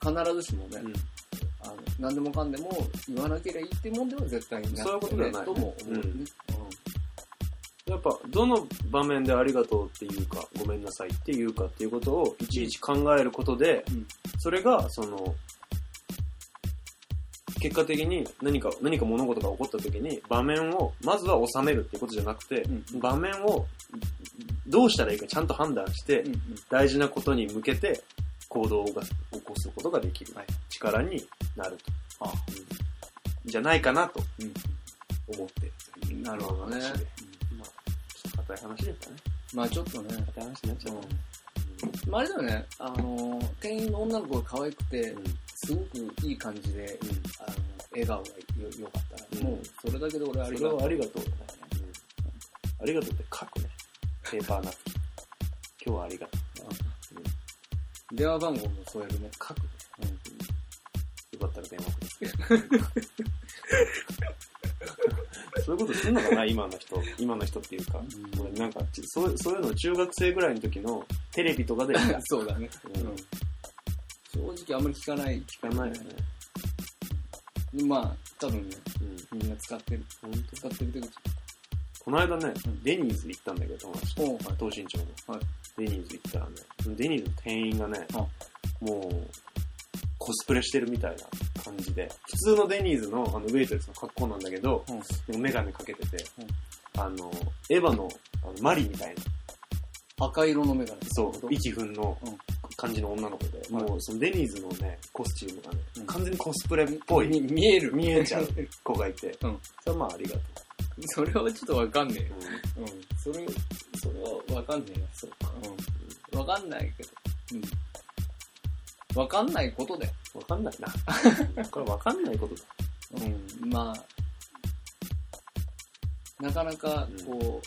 ら必ずしもね、うん。あの何でもかんでも言わなければいいってもんでは絶対になそういとも思うね、やっぱどの場面でありがとうっていうかごめんなさいっていうかっていうことをいちいち考えることで、うんそれがその結果的に何か何か物事が起こった時に場面をまずは収めるってことじゃなくて、うん場面をどうしたらいいかちゃんと判断して、うんうん。大事なことに向けて行動が起こすことができる。はい。力になると、あじゃないかなとうん。思って。なるほどね。話で。まあちょっと硬い話ですかね。まあちょっとね、硬い話になっちゃった。ねまあ、あれだよね、あのー、店員の女の子が可愛くて、うんすごくいい感じで、あの笑顔がよよかった。ら、うんもうそれだけで俺ありがとう。はありがとうだね、ありがとうって書くね。ペーパーナプキン今日はありがとう。電話番号も添えるね。書くね、よかったら電話ください そういうことすんのかな、今の人。今の人っていうか。俺なんか、ちそうそういうの中学生ぐらいの時のテレビとかで聞 そうだね。うん正直あんまり聞かない。かないよね。まあ、多分ね、うん。みんな使ってる。使ってる手口。この間ね、うんデニーズ行ったんだけど、友達東新町の。はいデニーズ行ったらね、デニーズの店員がね、あもう、コスプレしてるみたいな感じで、普通のデニーズのあのウェイトレスの格好なんだけど、うんでもメガネかけてて、うんあの、エヴァのあのマリみたいな、赤色のメガネ。そう、一分のうん感じの女の子で、はいもうそのデニーズのね、コスチュームがね、うん完全にコスプレっぽみい見える。見えちゃう子がいて、うんそれはまあありがとそれはちょっとわかんねえよ。う。うん。それ、それはわかんねえよ。そうか。うん。わかんないけど。うん。わかんないことだよ。わかんないな。これわかんないことだ。うん。まあ、なかなか、こ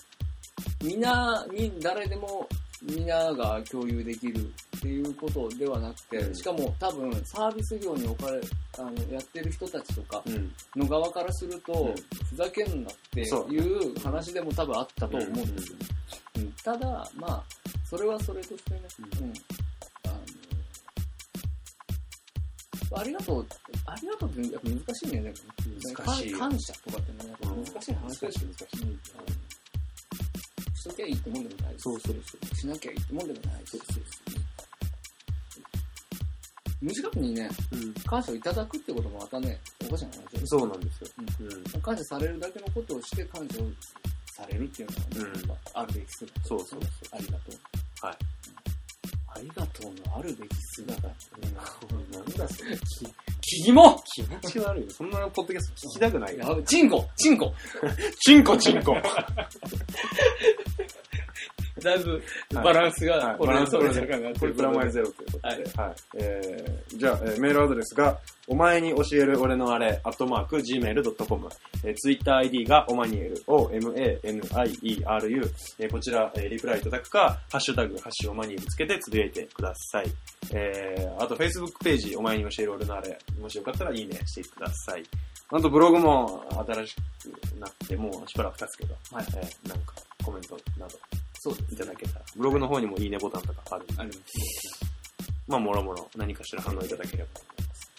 う、みんな、み、誰でも、みんなが共有できるっていうことではなくて、うんしかも多分サービス業に置かれ、あの、やってる人たちとかうん。の側からすると、うんふざけんなっていう話でも多分あったと思うんですよ。うんただ、まあ、それはそれとしてね、ううん。ありがとう、ありがとうってやっぱ難しいね、でもね。難しいよ感感謝とかってね、やっぱ難しい話だし、難しい難しいうんしときゃいいってもんでもないし、そうそうそしなきゃいいってもんでもないし、無自覚にね、うん。感謝をいただくってこともまたね、おかしな話だよそうなんですよ。うん。感謝されるだけのことをして感謝をされるっていうのは、ねあるべき姿。そうそうそうありがとう。はい。ありがとうのあるべき姿。なんだそれ。キモ気持ち悪いよ。そんなポッドキャスト聞きたくないよ。やべチンコチンコチンコチンコ。だいぶバランスが、はいこれバランス取れてるかなってこれプラマイゼロということで。はい。えー、じゃあ、えーメールアドレスが、お前に教える俺のあれ、アットマーク、gmail.com。えー、ツイッター ID が、おまにえる、o-m-a-n-i-e-r-u。えー、こちら、えーリプライいただくか、ハッシュタグ、ハッシュおまにえるつけてつぶやいてください。えー、あと、Facebook ページ、お前に教える俺のあれ、もしよかったらいいねしてください。あと、ブログも新しくなって、もうしばらく経つけど、はいえーなんか、コメントなど、そういただけたら。ブログの方にもいいねボタンとかあるんで、あります。まあ、もろもろ何かしら反応いただければと思います。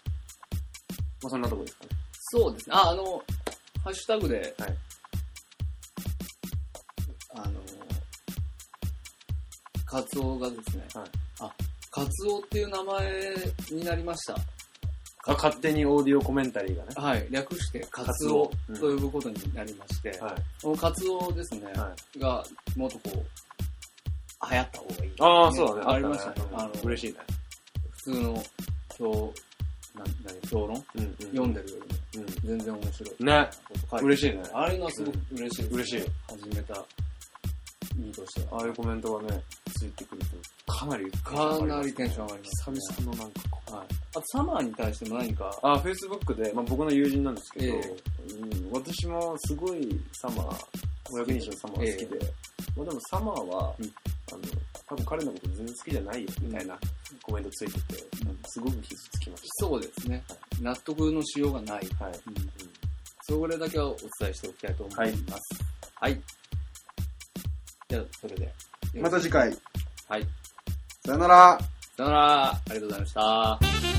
まあ、そんなとこですかね。そうですね。あ、あの、ハッシュタグで、はいあの、カツオがですね、はいあ、カツオっていう名前になりました。あ、勝手にオーディオコメンタリーがね。はい、略してカツオと呼ぶことになりまして、はい。このカツオですね、はが、もっとこう、流行った方がいい、ああ、そうだね。ありましたね。ああの、嬉しいね。普通の評、なん何評論？うん、うん。読んでるよりもうん。全然面白い。ね。嬉しいね。あれがすごく嬉しいです、嬉しい。始めた意味としては。ああいうコメントがね、ついてくると、かなり、かなりテンション上がります、久々のなんかこう。はい。あと、サマーに対しても何か、あ、Facebook で、まあ、僕の友人なんですけど、えうん、私もすごいサマー、500日のサマー好きで、まあでもサマーは、うんあの、多分彼のこと全然好きじゃないよ、みたいなコメントついてて、うんすごく傷つきましそうですね。納得のしようがない。た。はい。うんそれだけはお伝えしておきたいと思います。はい。じゃあ、それで。また次回。はい。さよなら。さよなら。ありがとうございました。